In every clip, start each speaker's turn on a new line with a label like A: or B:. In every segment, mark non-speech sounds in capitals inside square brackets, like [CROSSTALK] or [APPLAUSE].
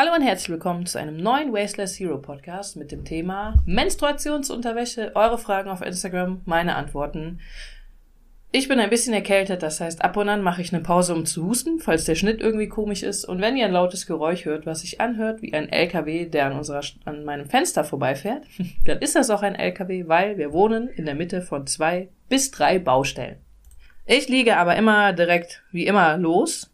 A: Hallo und herzlich willkommen zu einem neuen Wasteless Hero Podcast mit dem Thema Menstruationsunterwäsche. Eure Fragen auf Instagram, meine Antworten. Ich bin ein bisschen erkältet, das heißt, ab und an mache ich eine Pause, um zu husten, falls der Schnitt irgendwie komisch ist. Und wenn ihr ein lautes Geräusch hört, was sich anhört wie ein LKW, der an, unserer, an meinem Fenster vorbeifährt, [LAUGHS] dann ist das auch ein LKW, weil wir wohnen in der Mitte von zwei bis drei Baustellen. Ich liege aber immer direkt, wie immer, los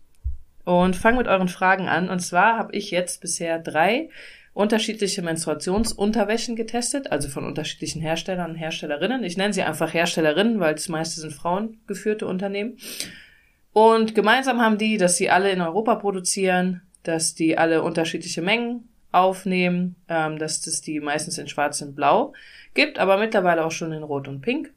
A: und fange mit euren Fragen an. Und zwar habe ich jetzt bisher drei unterschiedliche Menstruationsunterwäschen getestet, also von unterschiedlichen Herstellern und Herstellerinnen. Ich nenne sie einfach Herstellerinnen, weil das meiste sind frauengeführte Unternehmen. Und gemeinsam haben die, dass sie alle in Europa produzieren, dass die alle unterschiedliche Mengen aufnehmen, ähm, dass es die meistens in Schwarz und Blau gibt, aber mittlerweile auch schon in Rot und Pink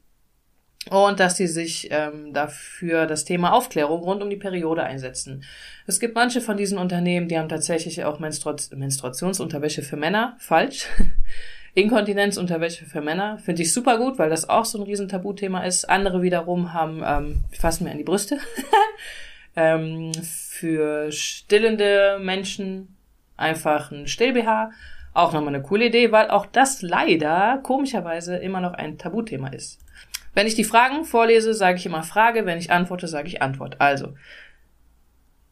A: und dass sie sich ähm, dafür das Thema Aufklärung rund um die Periode einsetzen. Es gibt manche von diesen Unternehmen, die haben tatsächlich auch Menstru Menstruationsunterwäsche für Männer. Falsch. [LAUGHS] Inkontinenzunterwäsche für Männer. Finde ich super gut, weil das auch so ein riesen Tabuthema ist. Andere wiederum haben, ähm, fassen mir an die Brüste. [LAUGHS] ähm, für stillende Menschen einfach ein Still-BH. Auch nochmal eine coole Idee, weil auch das leider komischerweise immer noch ein Tabuthema ist. Wenn ich die Fragen vorlese, sage ich immer Frage, wenn ich antworte, sage ich Antwort. Also,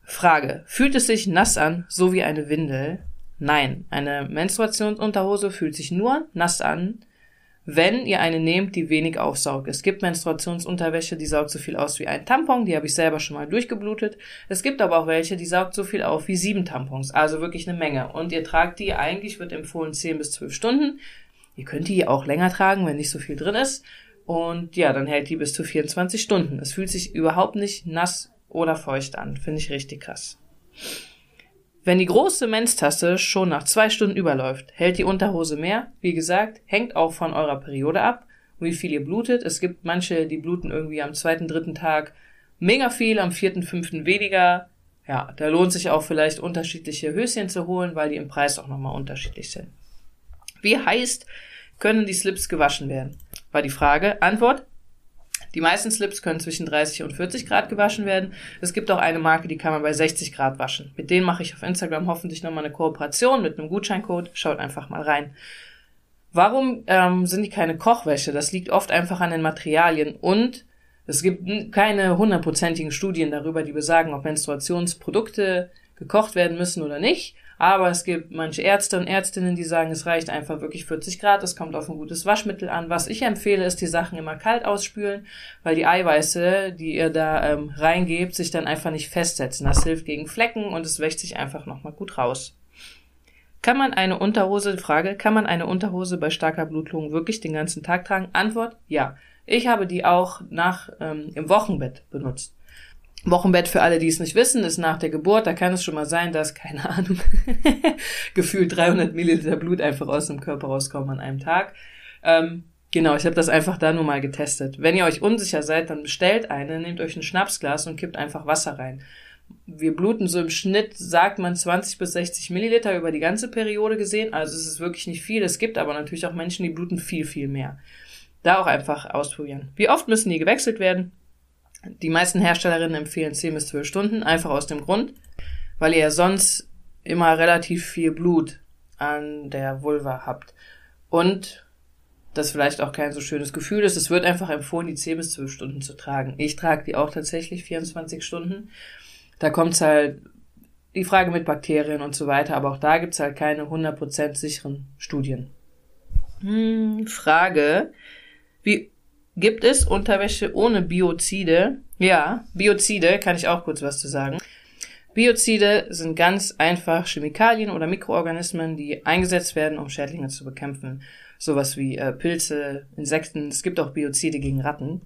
A: Frage. Fühlt es sich nass an, so wie eine Windel? Nein, eine Menstruationsunterhose fühlt sich nur nass an, wenn ihr eine nehmt, die wenig aufsaugt. Es gibt Menstruationsunterwäsche, die saugt so viel aus wie ein Tampon, die habe ich selber schon mal durchgeblutet. Es gibt aber auch welche, die saugt so viel auf wie sieben Tampons, also wirklich eine Menge. Und ihr tragt die, eigentlich wird empfohlen 10 bis 12 Stunden. Ihr könnt die auch länger tragen, wenn nicht so viel drin ist. Und ja, dann hält die bis zu 24 Stunden. Es fühlt sich überhaupt nicht nass oder feucht an. Finde ich richtig krass. Wenn die große Menstasse schon nach zwei Stunden überläuft, hält die Unterhose mehr. Wie gesagt, hängt auch von eurer Periode ab wie viel ihr blutet. Es gibt manche, die bluten irgendwie am zweiten, dritten Tag mega viel, am vierten, fünften weniger. Ja, da lohnt sich auch vielleicht unterschiedliche Höschen zu holen, weil die im Preis auch nochmal unterschiedlich sind. Wie heißt, können die Slips gewaschen werden? War die Frage. Antwort. Die meisten Slips können zwischen 30 und 40 Grad gewaschen werden. Es gibt auch eine Marke, die kann man bei 60 Grad waschen. Mit denen mache ich auf Instagram hoffentlich nochmal eine Kooperation mit einem Gutscheincode. Schaut einfach mal rein. Warum ähm, sind die keine Kochwäsche? Das liegt oft einfach an den Materialien und es gibt keine hundertprozentigen Studien darüber, die besagen, ob Menstruationsprodukte gekocht werden müssen oder nicht. Aber es gibt manche Ärzte und Ärztinnen, die sagen, es reicht einfach wirklich 40 Grad, es kommt auf ein gutes Waschmittel an. Was ich empfehle, ist die Sachen immer kalt ausspülen, weil die Eiweiße, die ihr da ähm, reingebt, sich dann einfach nicht festsetzen. Das hilft gegen Flecken und es wäscht sich einfach nochmal gut raus. Kann man eine Unterhose, Frage, kann man eine Unterhose bei starker Blutung wirklich den ganzen Tag tragen? Antwort, ja. Ich habe die auch nach ähm, im Wochenbett benutzt. Wochenbett für alle, die es nicht wissen, ist nach der Geburt. Da kann es schon mal sein, dass, keine Ahnung, [LAUGHS] gefühlt 300 Milliliter Blut einfach aus dem Körper rauskommen an einem Tag. Ähm, genau, ich habe das einfach da nur mal getestet. Wenn ihr euch unsicher seid, dann bestellt eine, nehmt euch ein Schnapsglas und kippt einfach Wasser rein. Wir bluten so im Schnitt, sagt man, 20 bis 60 Milliliter über die ganze Periode gesehen. Also es ist wirklich nicht viel. Es gibt aber natürlich auch Menschen, die bluten viel, viel mehr. Da auch einfach ausprobieren. Wie oft müssen die gewechselt werden? Die meisten Herstellerinnen empfehlen 10 bis 12 Stunden, einfach aus dem Grund, weil ihr sonst immer relativ viel Blut an der Vulva habt. Und das vielleicht auch kein so schönes Gefühl ist. Es wird einfach empfohlen, die 10 bis 12 Stunden zu tragen. Ich trage die auch tatsächlich 24 Stunden. Da kommt's halt die Frage mit Bakterien und so weiter, aber auch da gibt's halt keine 100% sicheren Studien. Hm, Frage. Wie Gibt es Unterwäsche ohne Biozide? Ja, Biozide kann ich auch kurz was zu sagen. Biozide sind ganz einfach Chemikalien oder Mikroorganismen, die eingesetzt werden, um Schädlinge zu bekämpfen. Sowas wie äh, Pilze, Insekten. Es gibt auch Biozide gegen Ratten.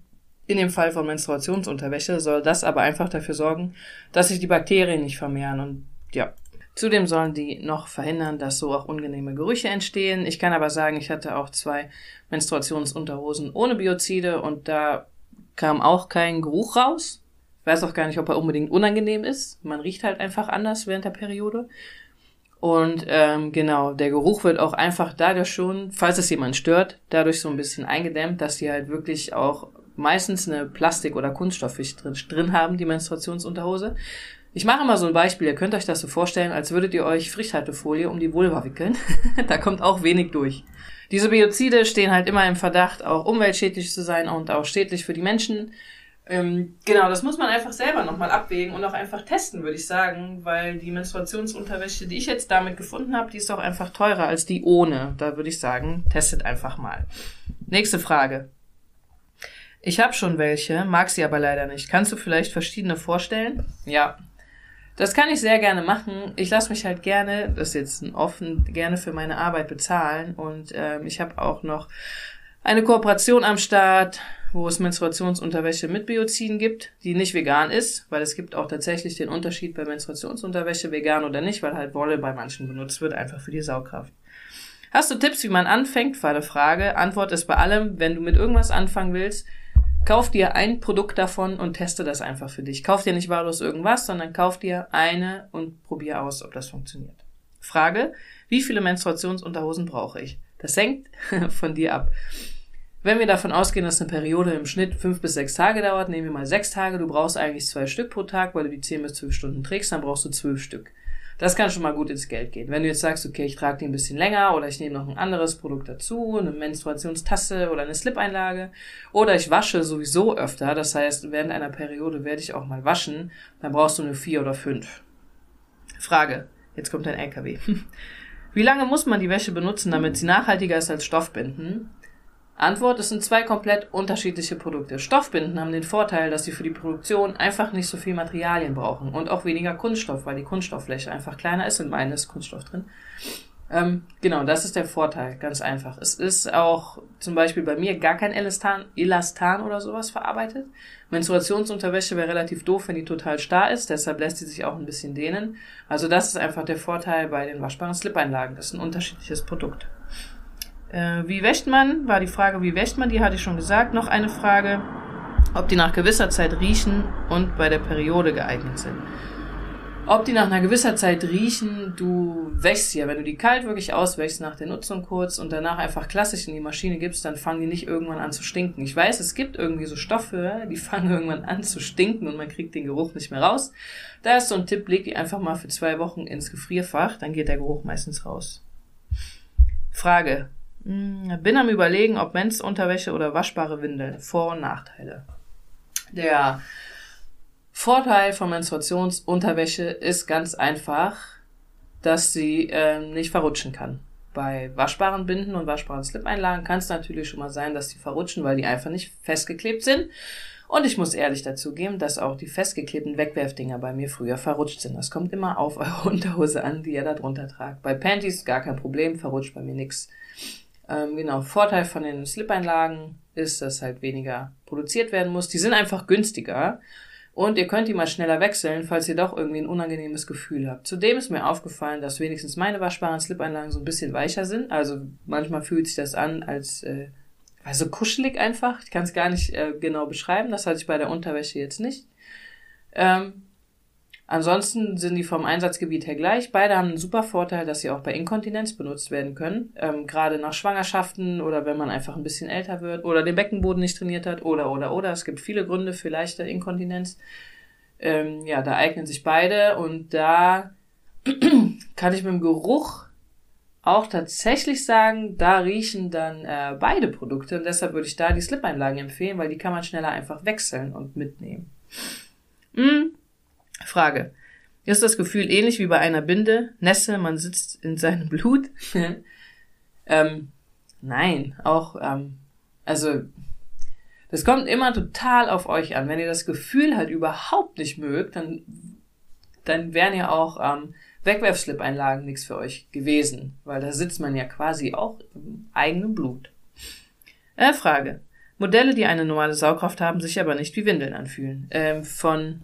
A: In dem Fall von Menstruationsunterwäsche soll das aber einfach dafür sorgen, dass sich die Bakterien nicht vermehren und ja, Zudem sollen die noch verhindern, dass so auch unangenehme Gerüche entstehen. Ich kann aber sagen, ich hatte auch zwei Menstruationsunterhosen ohne Biozide und da kam auch kein Geruch raus. Ich weiß auch gar nicht, ob er unbedingt unangenehm ist. Man riecht halt einfach anders während der Periode. Und ähm, genau, der Geruch wird auch einfach dadurch schon, falls es jemand stört, dadurch so ein bisschen eingedämmt, dass die halt wirklich auch meistens eine Plastik- oder Kunststoffschicht drin, drin haben, die Menstruationsunterhose. Ich mache mal so ein Beispiel. Ihr könnt euch das so vorstellen, als würdet ihr euch Frischhaltefolie um die Vulva wickeln. [LAUGHS] da kommt auch wenig durch. Diese Biozide stehen halt immer im Verdacht, auch umweltschädlich zu sein und auch schädlich für die Menschen. Ähm, genau, das muss man einfach selber nochmal abwägen und auch einfach testen, würde ich sagen, weil die Menstruationsunterwäsche, die ich jetzt damit gefunden habe, die ist auch einfach teurer als die ohne. Da würde ich sagen, testet einfach mal. Nächste Frage. Ich habe schon welche, mag sie aber leider nicht. Kannst du vielleicht verschiedene vorstellen? Ja. Das kann ich sehr gerne machen. Ich lasse mich halt gerne, das ist jetzt offen, gerne für meine Arbeit bezahlen. Und ähm, ich habe auch noch eine Kooperation am Start wo es Menstruationsunterwäsche mit Bioziden gibt, die nicht vegan ist, weil es gibt auch tatsächlich den Unterschied bei Menstruationsunterwäsche, vegan oder nicht, weil halt Wolle bei manchen benutzt wird, einfach für die Saugkraft. Hast du Tipps, wie man anfängt? War eine Frage. Antwort ist bei allem, wenn du mit irgendwas anfangen willst, kauf dir ein Produkt davon und teste das einfach für dich. Kauf dir nicht wahllos irgendwas, sondern kauf dir eine und probier aus, ob das funktioniert. Frage, wie viele Menstruationsunterhosen brauche ich? Das hängt [LAUGHS] von dir ab. Wenn wir davon ausgehen, dass eine Periode im Schnitt fünf bis sechs Tage dauert, nehmen wir mal sechs Tage, du brauchst eigentlich zwei Stück pro Tag, weil du die zehn bis zwölf Stunden trägst, dann brauchst du zwölf Stück. Das kann schon mal gut ins Geld gehen. Wenn du jetzt sagst, okay, ich trage die ein bisschen länger oder ich nehme noch ein anderes Produkt dazu, eine Menstruationstasse oder eine Slip-Einlage oder ich wasche sowieso öfter, das heißt, während einer Periode werde ich auch mal waschen, dann brauchst du eine vier oder fünf. Frage. Jetzt kommt ein LKW. [LAUGHS] Wie lange muss man die Wäsche benutzen, damit sie nachhaltiger ist als Stoffbinden? Antwort, es sind zwei komplett unterschiedliche Produkte. Stoffbinden haben den Vorteil, dass sie für die Produktion einfach nicht so viel Materialien brauchen und auch weniger Kunststoff, weil die Kunststofffläche einfach kleiner ist. In meinen ist Kunststoff drin. Ähm, genau, das ist der Vorteil, ganz einfach. Es ist auch zum Beispiel bei mir gar kein Elastan, Elastan oder sowas verarbeitet. Menstruationsunterwäsche wäre relativ doof, wenn die total starr ist, deshalb lässt sie sich auch ein bisschen dehnen. Also das ist einfach der Vorteil bei den waschbaren Slip-Einlagen. Das ist ein unterschiedliches Produkt. Äh, wie wäscht man? War die Frage, wie wäscht man? Die hatte ich schon gesagt. Noch eine Frage, ob die nach gewisser Zeit riechen und bei der Periode geeignet sind. Ob die nach einer gewisser Zeit riechen, du wäschst ja. Wenn du die kalt wirklich auswäschst nach der Nutzung kurz und danach einfach klassisch in die Maschine gibst, dann fangen die nicht irgendwann an zu stinken. Ich weiß, es gibt irgendwie so Stoffe, die fangen [LAUGHS] irgendwann an zu stinken und man kriegt den Geruch nicht mehr raus. Da ist so ein Tipp, leg die einfach mal für zwei Wochen ins Gefrierfach, dann geht der Geruch meistens raus. Frage. Hm, bin am überlegen, ob Mensunterwäsche oder waschbare Windeln. Vor- und Nachteile. Der Vorteil von Menstruationsunterwäsche ist ganz einfach, dass sie äh, nicht verrutschen kann. Bei waschbaren Binden und waschbaren Slip-Einlagen kann es natürlich schon mal sein, dass die verrutschen, weil die einfach nicht festgeklebt sind. Und ich muss ehrlich dazu geben, dass auch die festgeklebten Wegwerfdinger bei mir früher verrutscht sind. Das kommt immer auf [LAUGHS] eure Unterhose an, die ihr da drunter tragt. Bei Panties gar kein Problem, verrutscht bei mir nix. Ähm, genau, Vorteil von den Slip-Einlagen ist, dass halt weniger produziert werden muss. Die sind einfach günstiger und ihr könnt die mal schneller wechseln, falls ihr doch irgendwie ein unangenehmes Gefühl habt. Zudem ist mir aufgefallen, dass wenigstens meine waschbaren Slip-Einlagen so ein bisschen weicher sind. Also manchmal fühlt sich das an als äh, also kuschelig einfach. Ich kann es gar nicht äh, genau beschreiben. Das hatte ich bei der Unterwäsche jetzt nicht. Ähm, Ansonsten sind die vom Einsatzgebiet her gleich. Beide haben einen super Vorteil, dass sie auch bei Inkontinenz benutzt werden können. Ähm, gerade nach Schwangerschaften oder wenn man einfach ein bisschen älter wird oder den Beckenboden nicht trainiert hat oder oder oder. Es gibt viele Gründe für leichte Inkontinenz. Ähm, ja, da eignen sich beide und da [CLEARS THROAT] kann ich mit dem Geruch auch tatsächlich sagen, da riechen dann äh, beide Produkte und deshalb würde ich da die Slip-Einlagen empfehlen, weil die kann man schneller einfach wechseln und mitnehmen. Mm. Frage. Ist das Gefühl ähnlich wie bei einer Binde? Nässe, man sitzt in seinem Blut? [LAUGHS] ähm, nein, auch, ähm, also, das kommt immer total auf euch an. Wenn ihr das Gefühl halt überhaupt nicht mögt, dann, dann wären ja auch ähm, Wegwerfslip-Einlagen nichts für euch gewesen, weil da sitzt man ja quasi auch im eigenen Blut. Äh, Frage. Modelle, die eine normale Saugkraft haben, sich aber nicht wie Windeln anfühlen. Ähm, von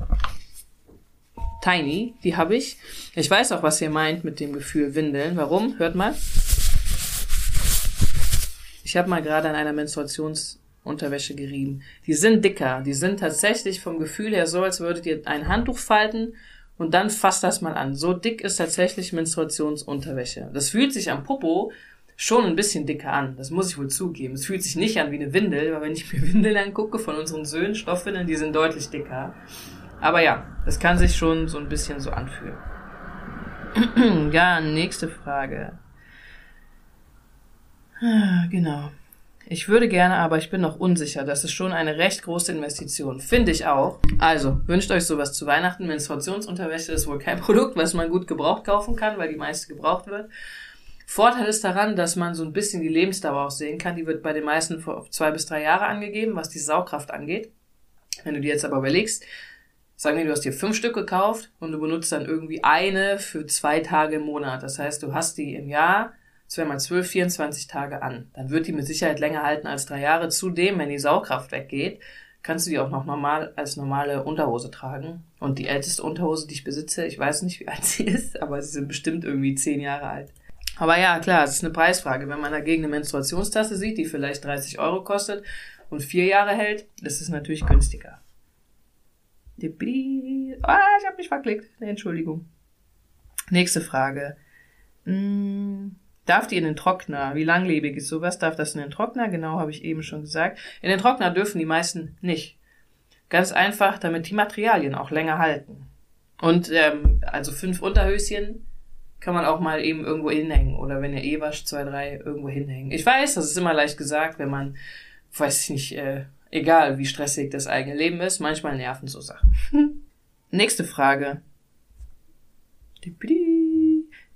A: Tiny, die habe ich. Ich weiß auch, was ihr meint mit dem Gefühl Windeln. Warum? Hört mal. Ich habe mal gerade an einer Menstruationsunterwäsche gerieben. Die sind dicker. Die sind tatsächlich vom Gefühl her so, als würdet ihr ein Handtuch falten und dann fasst das mal an. So dick ist tatsächlich Menstruationsunterwäsche. Das fühlt sich am Popo schon ein bisschen dicker an. Das muss ich wohl zugeben. Es fühlt sich nicht an wie eine Windel, weil wenn ich mir [LAUGHS] Windeln angucke von unseren Söhnen, Stoffwindeln, die sind deutlich dicker. Aber ja, es kann sich schon so ein bisschen so anfühlen. [CLEARS THROAT] ja, nächste Frage. Ah, genau. Ich würde gerne, aber ich bin noch unsicher. Das ist schon eine recht große Investition. Finde ich auch. Also, wünscht euch sowas zu Weihnachten. Menstruationsunterwäsche ist wohl kein [LAUGHS] Produkt, was man gut gebraucht kaufen kann, weil die meiste gebraucht wird. Vorteil ist daran, dass man so ein bisschen die Lebensdauer auch sehen kann. Die wird bei den meisten auf zwei bis drei Jahre angegeben, was die Saugkraft angeht. Wenn du dir jetzt aber überlegst, sagen wir, du hast dir fünf Stück gekauft und du benutzt dann irgendwie eine für zwei Tage im Monat. Das heißt, du hast die im Jahr zweimal zwölf, 24 Tage an. Dann wird die mit Sicherheit länger halten als drei Jahre. Zudem, wenn die Saugkraft weggeht, kannst du die auch noch normal als normale Unterhose tragen. Und die älteste Unterhose, die ich besitze, ich weiß nicht, wie [LAUGHS] alt sie ist, aber sie sind bestimmt irgendwie zehn Jahre alt. Aber ja, klar, es ist eine Preisfrage. Wenn man dagegen eine Menstruationstasse sieht, die vielleicht 30 Euro kostet und vier Jahre hält, ist natürlich günstiger. Ah, ich habe mich verklickt. Entschuldigung. Nächste Frage. Hm, darf die in den Trockner? Wie langlebig ist sowas? Darf das in den Trockner? Genau, habe ich eben schon gesagt. In den Trockner dürfen die meisten nicht. Ganz einfach, damit die Materialien auch länger halten. Und ähm, also fünf Unterhöschen kann man auch mal eben irgendwo hinhängen. Oder wenn ihr eh wascht, zwei, drei irgendwo hinhängen. Ich weiß, das ist immer leicht gesagt, wenn man, weiß ich nicht, äh, egal wie stressig das eigene Leben ist, manchmal nerven so Sachen. [LAUGHS] Nächste Frage.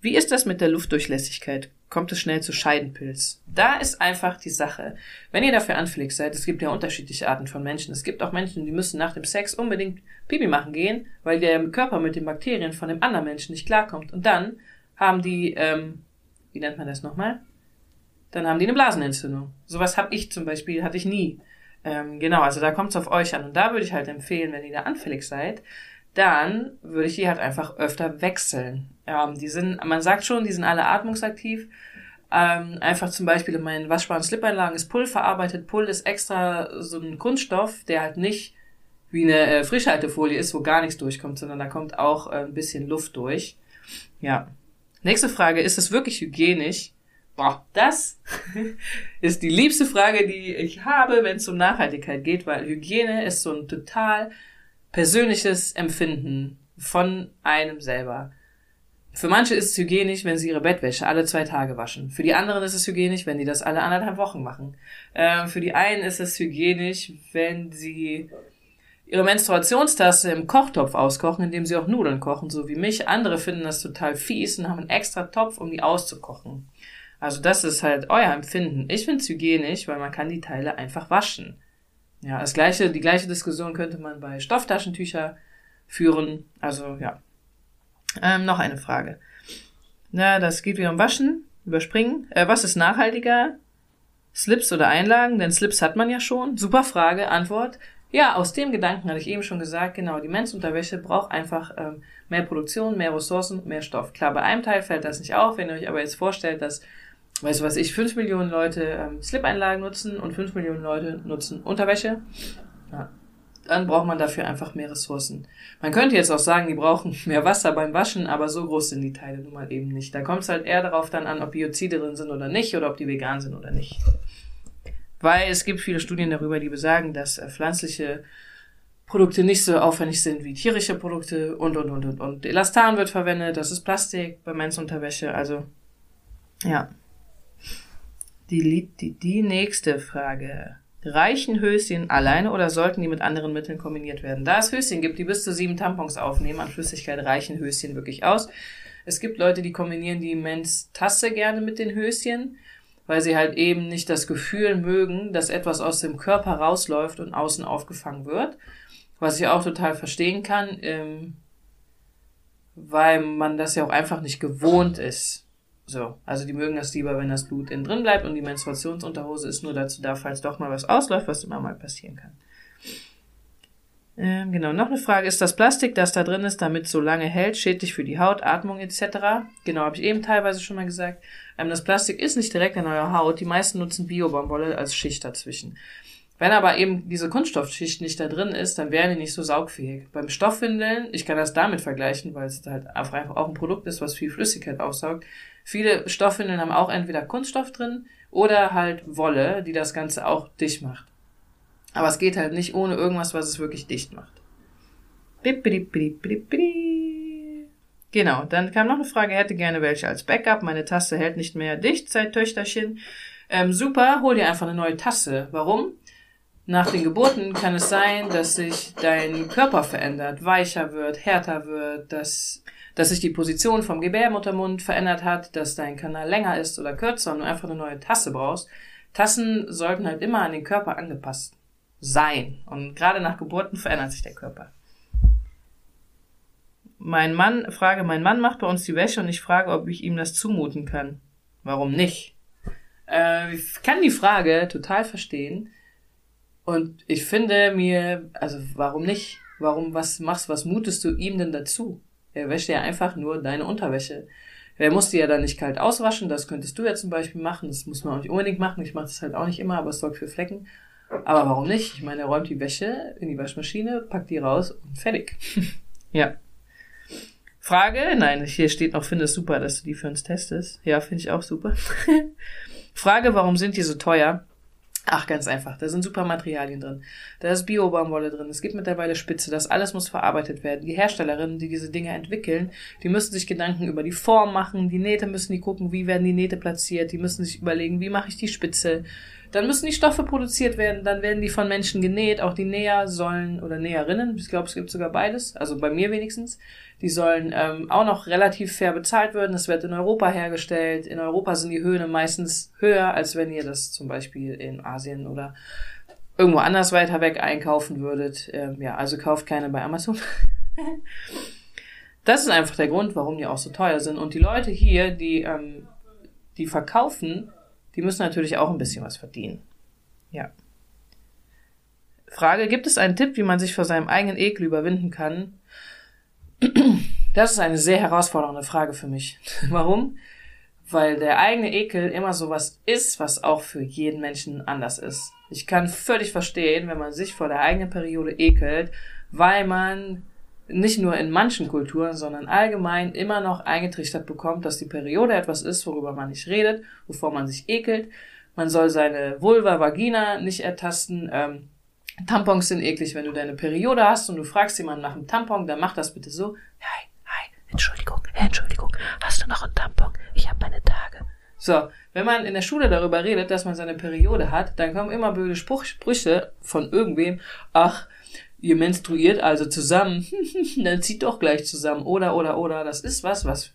A: Wie ist das mit der Luftdurchlässigkeit? Kommt es schnell zu Scheidenpilz? Da ist einfach die Sache. Wenn ihr dafür anfällig seid, es gibt ja unterschiedliche Arten von Menschen. Es gibt auch Menschen, die müssen nach dem Sex unbedingt Pipi machen gehen, weil der Körper mit den Bakterien von dem anderen Menschen nicht klarkommt. Und dann haben die, ähm, wie nennt man das nochmal? Dann haben die eine Blasenentzündung. Sowas habe ich zum Beispiel, hatte ich nie. Ähm, genau, also da kommt es auf euch an. Und da würde ich halt empfehlen, wenn ihr da anfällig seid, dann würde ich die halt einfach öfter wechseln. Ähm, die sind, man sagt schon, die sind alle atmungsaktiv. Ähm, einfach zum Beispiel in meinen waschbaren Slip-Einlagen ist Pull verarbeitet. Pull ist extra so ein Kunststoff, der halt nicht wie eine äh, Frischhaltefolie ist, wo gar nichts durchkommt, sondern da kommt auch äh, ein bisschen Luft durch. Ja. Nächste Frage, ist es wirklich hygienisch? Boah, das [LAUGHS] ist die liebste Frage, die ich habe, wenn es um Nachhaltigkeit geht, weil Hygiene ist so ein total persönliches Empfinden von einem selber. Für manche ist es hygienisch, wenn sie ihre Bettwäsche alle zwei Tage waschen. Für die anderen ist es hygienisch, wenn die das alle anderthalb Wochen machen. Ähm, für die einen ist es hygienisch, wenn sie ihre Menstruationstasse im Kochtopf auskochen, indem sie auch Nudeln kochen, so wie mich. Andere finden das total fies und haben einen extra Topf, um die auszukochen. Also das ist halt euer Empfinden. Ich finde es hygienisch, weil man kann die Teile einfach waschen. Ja, das gleiche, die gleiche Diskussion könnte man bei Stofftaschentücher führen. Also ja. Ähm, noch eine Frage. Na, das geht wieder um Waschen, überspringen. Äh, was ist nachhaltiger? Slips oder Einlagen? Denn Slips hat man ja schon. Super Frage, Antwort. Ja, aus dem Gedanken hatte ich eben schon gesagt, genau, die Menschenunterwäsche braucht einfach ähm, mehr Produktion, mehr Ressourcen, mehr Stoff. Klar, bei einem Teil fällt das nicht auf. Wenn ihr euch aber jetzt vorstellt, dass weißt du was ich, 5 Millionen Leute ähm, Slip-Einlagen nutzen und 5 Millionen Leute nutzen Unterwäsche, ja, dann braucht man dafür einfach mehr Ressourcen. Man könnte jetzt auch sagen, die brauchen [LAUGHS] mehr Wasser beim Waschen, aber so groß sind die Teile nun mal eben nicht. Da kommt es halt eher darauf dann an, ob Biozide drin sind oder nicht oder ob die vegan sind oder nicht. Weil es gibt viele Studien darüber, die besagen, dass äh, pflanzliche Produkte nicht so aufwendig sind wie tierische Produkte und, und, und, und, und. Elastan wird verwendet, das ist Plastik bei Menschenunterwäsche, also, ja. Die, die, die nächste Frage. Reichen Höschen alleine oder sollten die mit anderen Mitteln kombiniert werden? Da es Höschen gibt, die bis zu sieben Tampons aufnehmen an Flüssigkeit, reichen Höschen wirklich aus. Es gibt Leute, die kombinieren die Menstasse gerne mit den Höschen, weil sie halt eben nicht das Gefühl mögen, dass etwas aus dem Körper rausläuft und außen aufgefangen wird. Was ich auch total verstehen kann, ähm, weil man das ja auch einfach nicht gewohnt ist. So, also die mögen das lieber, wenn das Blut innen drin bleibt und die Menstruationsunterhose ist nur dazu da, falls doch mal was ausläuft, was immer mal passieren kann. Ähm, genau, noch eine Frage. Ist das Plastik, das da drin ist, damit so lange hält, schädlich für die Haut, Atmung etc.? Genau, habe ich eben teilweise schon mal gesagt. Ähm, das Plastik ist nicht direkt an eurer Haut. Die meisten nutzen Biobaumwolle als Schicht dazwischen. Wenn aber eben diese Kunststoffschicht nicht da drin ist, dann wären die nicht so saugfähig. Beim Stoffwindeln, ich kann das damit vergleichen, weil es halt einfach auch ein Produkt ist, was viel Flüssigkeit aufsaugt, Viele Stoffwindeln haben auch entweder Kunststoff drin oder halt Wolle, die das Ganze auch dicht macht. Aber es geht halt nicht ohne irgendwas, was es wirklich dicht macht. Genau, dann kam noch eine Frage, hätte gerne welche als Backup. Meine Tasse hält nicht mehr dicht, seit Töchterchen. Ähm, super, hol dir einfach eine neue Tasse. Warum? Nach den Geburten kann es sein, dass sich dein Körper verändert, weicher wird, härter wird, dass, dass sich die Position vom Gebärmuttermund verändert hat, dass dein Kanal länger ist oder kürzer und du einfach eine neue Tasse brauchst. Tassen sollten halt immer an den Körper angepasst sein. Und gerade nach Geburten verändert sich der Körper. Mein Mann, frage, mein Mann macht bei uns die Wäsche und ich frage, ob ich ihm das zumuten kann. Warum nicht? Äh, ich kann die Frage total verstehen. Und ich finde mir, also warum nicht? Warum, was machst, was mutest du ihm denn dazu? Er wäscht ja einfach nur deine Unterwäsche. Er muss die ja dann nicht kalt auswaschen, das könntest du ja zum Beispiel machen, das muss man auch nicht unbedingt machen, ich mache das halt auch nicht immer, aber es sorgt für Flecken. Aber warum nicht? Ich meine, er räumt die Wäsche in die Waschmaschine, packt die raus und fertig. [LAUGHS] ja. Frage? Nein, hier steht noch, finde es super, dass du die für uns testest. Ja, finde ich auch super. [LAUGHS] Frage, warum sind die so teuer? Ach, ganz einfach. Da sind super Materialien drin. Da ist Bio-Baumwolle drin. Es gibt mittlerweile Spitze. Das alles muss verarbeitet werden. Die Herstellerinnen, die diese Dinge entwickeln, die müssen sich Gedanken über die Form machen. Die Nähte müssen die gucken, wie werden die Nähte platziert. Die müssen sich überlegen, wie mache ich die Spitze. Dann müssen die Stoffe produziert werden. Dann werden die von Menschen genäht. Auch die Näher sollen, oder Näherinnen, ich glaube, es gibt sogar beides. Also bei mir wenigstens. Die sollen ähm, auch noch relativ fair bezahlt werden. Das wird in Europa hergestellt. In Europa sind die Höhen meistens höher, als wenn ihr das zum Beispiel in Asien oder irgendwo anders weiter weg einkaufen würdet. Ähm, ja, also kauft keine bei Amazon. [LAUGHS] das ist einfach der Grund, warum die auch so teuer sind. Und die Leute hier, die, ähm, die verkaufen, die müssen natürlich auch ein bisschen was verdienen. Ja. Frage, gibt es einen Tipp, wie man sich vor seinem eigenen Ekel überwinden kann? Das ist eine sehr herausfordernde Frage für mich. [LAUGHS] Warum? Weil der eigene Ekel immer sowas ist, was auch für jeden Menschen anders ist. Ich kann völlig verstehen, wenn man sich vor der eigenen Periode ekelt, weil man nicht nur in manchen Kulturen, sondern allgemein immer noch eingetrichtert bekommt, dass die Periode etwas ist, worüber man nicht redet, wovor man sich ekelt. Man soll seine Vulva, Vagina nicht ertasten. Ähm, Tampons sind eklig, wenn du deine Periode hast und du fragst jemanden nach einem Tampon, dann mach das bitte so. Hi, hi, Entschuldigung, Entschuldigung, hast du noch einen Tampon? Ich habe meine Tage. So, wenn man in der Schule darüber redet, dass man seine Periode hat, dann kommen immer blöde Spruch, Sprüche von irgendwem. Ach, ihr menstruiert also zusammen, [LAUGHS] dann zieht doch gleich zusammen. Oder, oder, oder. Das ist was, was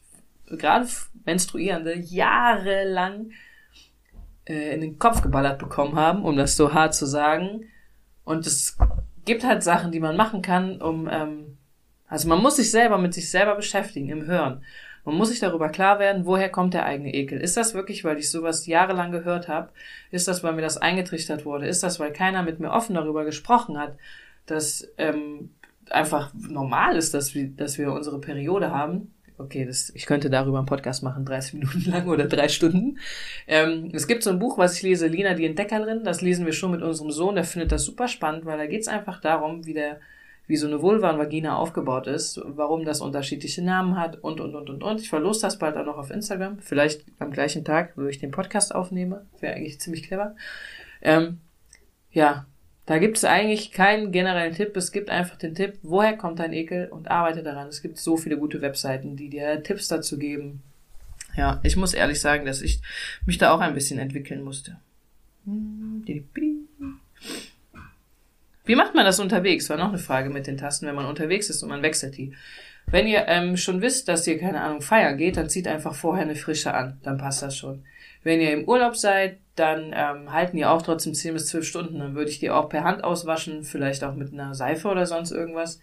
A: gerade Menstruierende jahrelang äh, in den Kopf geballert bekommen haben, um das so hart zu sagen. Und es gibt halt Sachen, die man machen kann, um, ähm, also man muss sich selber mit sich selber beschäftigen, im Hören. Man muss sich darüber klar werden, woher kommt der eigene Ekel. Ist das wirklich, weil ich sowas jahrelang gehört habe? Ist das, weil mir das eingetrichtert wurde? Ist das, weil keiner mit mir offen darüber gesprochen hat, dass ähm, einfach normal ist, dass wir, dass wir unsere Periode haben? okay, das, ich könnte darüber einen Podcast machen, 30 Minuten [LAUGHS] lang oder drei Stunden. Ähm, es gibt so ein Buch, was ich lese, Lina, die Entdeckerin, das lesen wir schon mit unserem Sohn, der findet das super spannend, weil da geht es einfach darum, wie der, wie so eine Vulva und Vagina aufgebaut ist, warum das unterschiedliche Namen hat und, und, und, und, und. Ich verlose das bald auch noch auf Instagram, vielleicht am gleichen Tag, wo ich den Podcast aufnehme, wäre eigentlich ziemlich clever. Ähm, ja, da gibt es eigentlich keinen generellen Tipp. Es gibt einfach den Tipp, woher kommt dein Ekel und arbeite daran. Es gibt so viele gute Webseiten, die dir Tipps dazu geben. Ja, ich muss ehrlich sagen, dass ich mich da auch ein bisschen entwickeln musste. Wie macht man das unterwegs? War noch eine Frage mit den Tasten, wenn man unterwegs ist und man wechselt die. Wenn ihr ähm, schon wisst, dass ihr, keine Ahnung, feiern geht, dann zieht einfach vorher eine frische an. Dann passt das schon. Wenn ihr im Urlaub seid, dann ähm, halten die auch trotzdem 10 bis 12 Stunden. Dann würde ich die auch per Hand auswaschen, vielleicht auch mit einer Seife oder sonst irgendwas.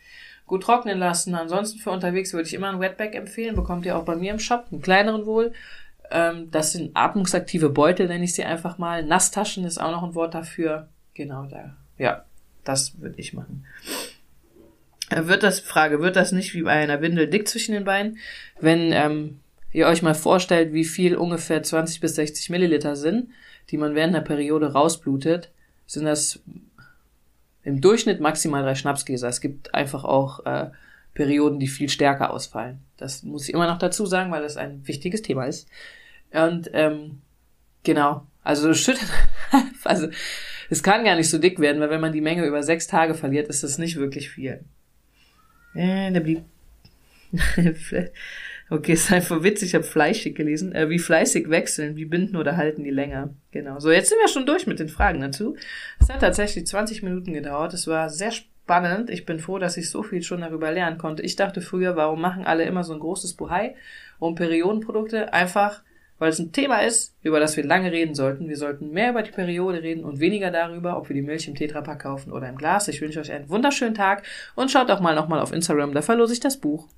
A: Gut trocknen lassen. Ansonsten für unterwegs würde ich immer ein Wetbag empfehlen. Bekommt ihr auch bei mir im Shop, einen kleineren wohl. Ähm, das sind atmungsaktive Beutel, nenne ich sie einfach mal. Nasstaschen ist auch noch ein Wort dafür. Genau da. Ja, das würde ich machen. Äh, wird das, Frage, wird das nicht wie bei einer Windel dick zwischen den Beinen? Wenn ähm, ihr euch mal vorstellt, wie viel ungefähr 20 bis 60 Milliliter sind, die man während der Periode rausblutet, sind das im Durchschnitt maximal drei Schnapsgläser. Es gibt einfach auch äh, Perioden, die viel stärker ausfallen. Das muss ich immer noch dazu sagen, weil das ein wichtiges Thema ist. Und ähm, genau, also schüttet, [LAUGHS] also es kann gar nicht so dick werden, weil wenn man die Menge über sechs Tage verliert, ist das nicht wirklich viel. Äh, der blieb. [LAUGHS] okay, [LAUGHS] ist einfach witzig, ich habe fleischig gelesen. Äh, wie fleißig wechseln, wie binden oder halten die länger. Genau. So, jetzt sind wir schon durch mit den Fragen dazu. Es hat tatsächlich 20 Minuten gedauert. Es war sehr spannend. Ich bin froh, dass ich so viel schon darüber lernen konnte. Ich dachte früher, warum machen alle immer so ein großes Buhai um Periodenprodukte? Einfach, weil es ein Thema ist, über das wir lange reden sollten. Wir sollten mehr über die Periode reden und weniger darüber, ob wir die Milch im Tetrapack kaufen oder im Glas. Ich wünsche euch einen wunderschönen Tag und schaut auch mal nochmal auf Instagram, da verlose ich das Buch.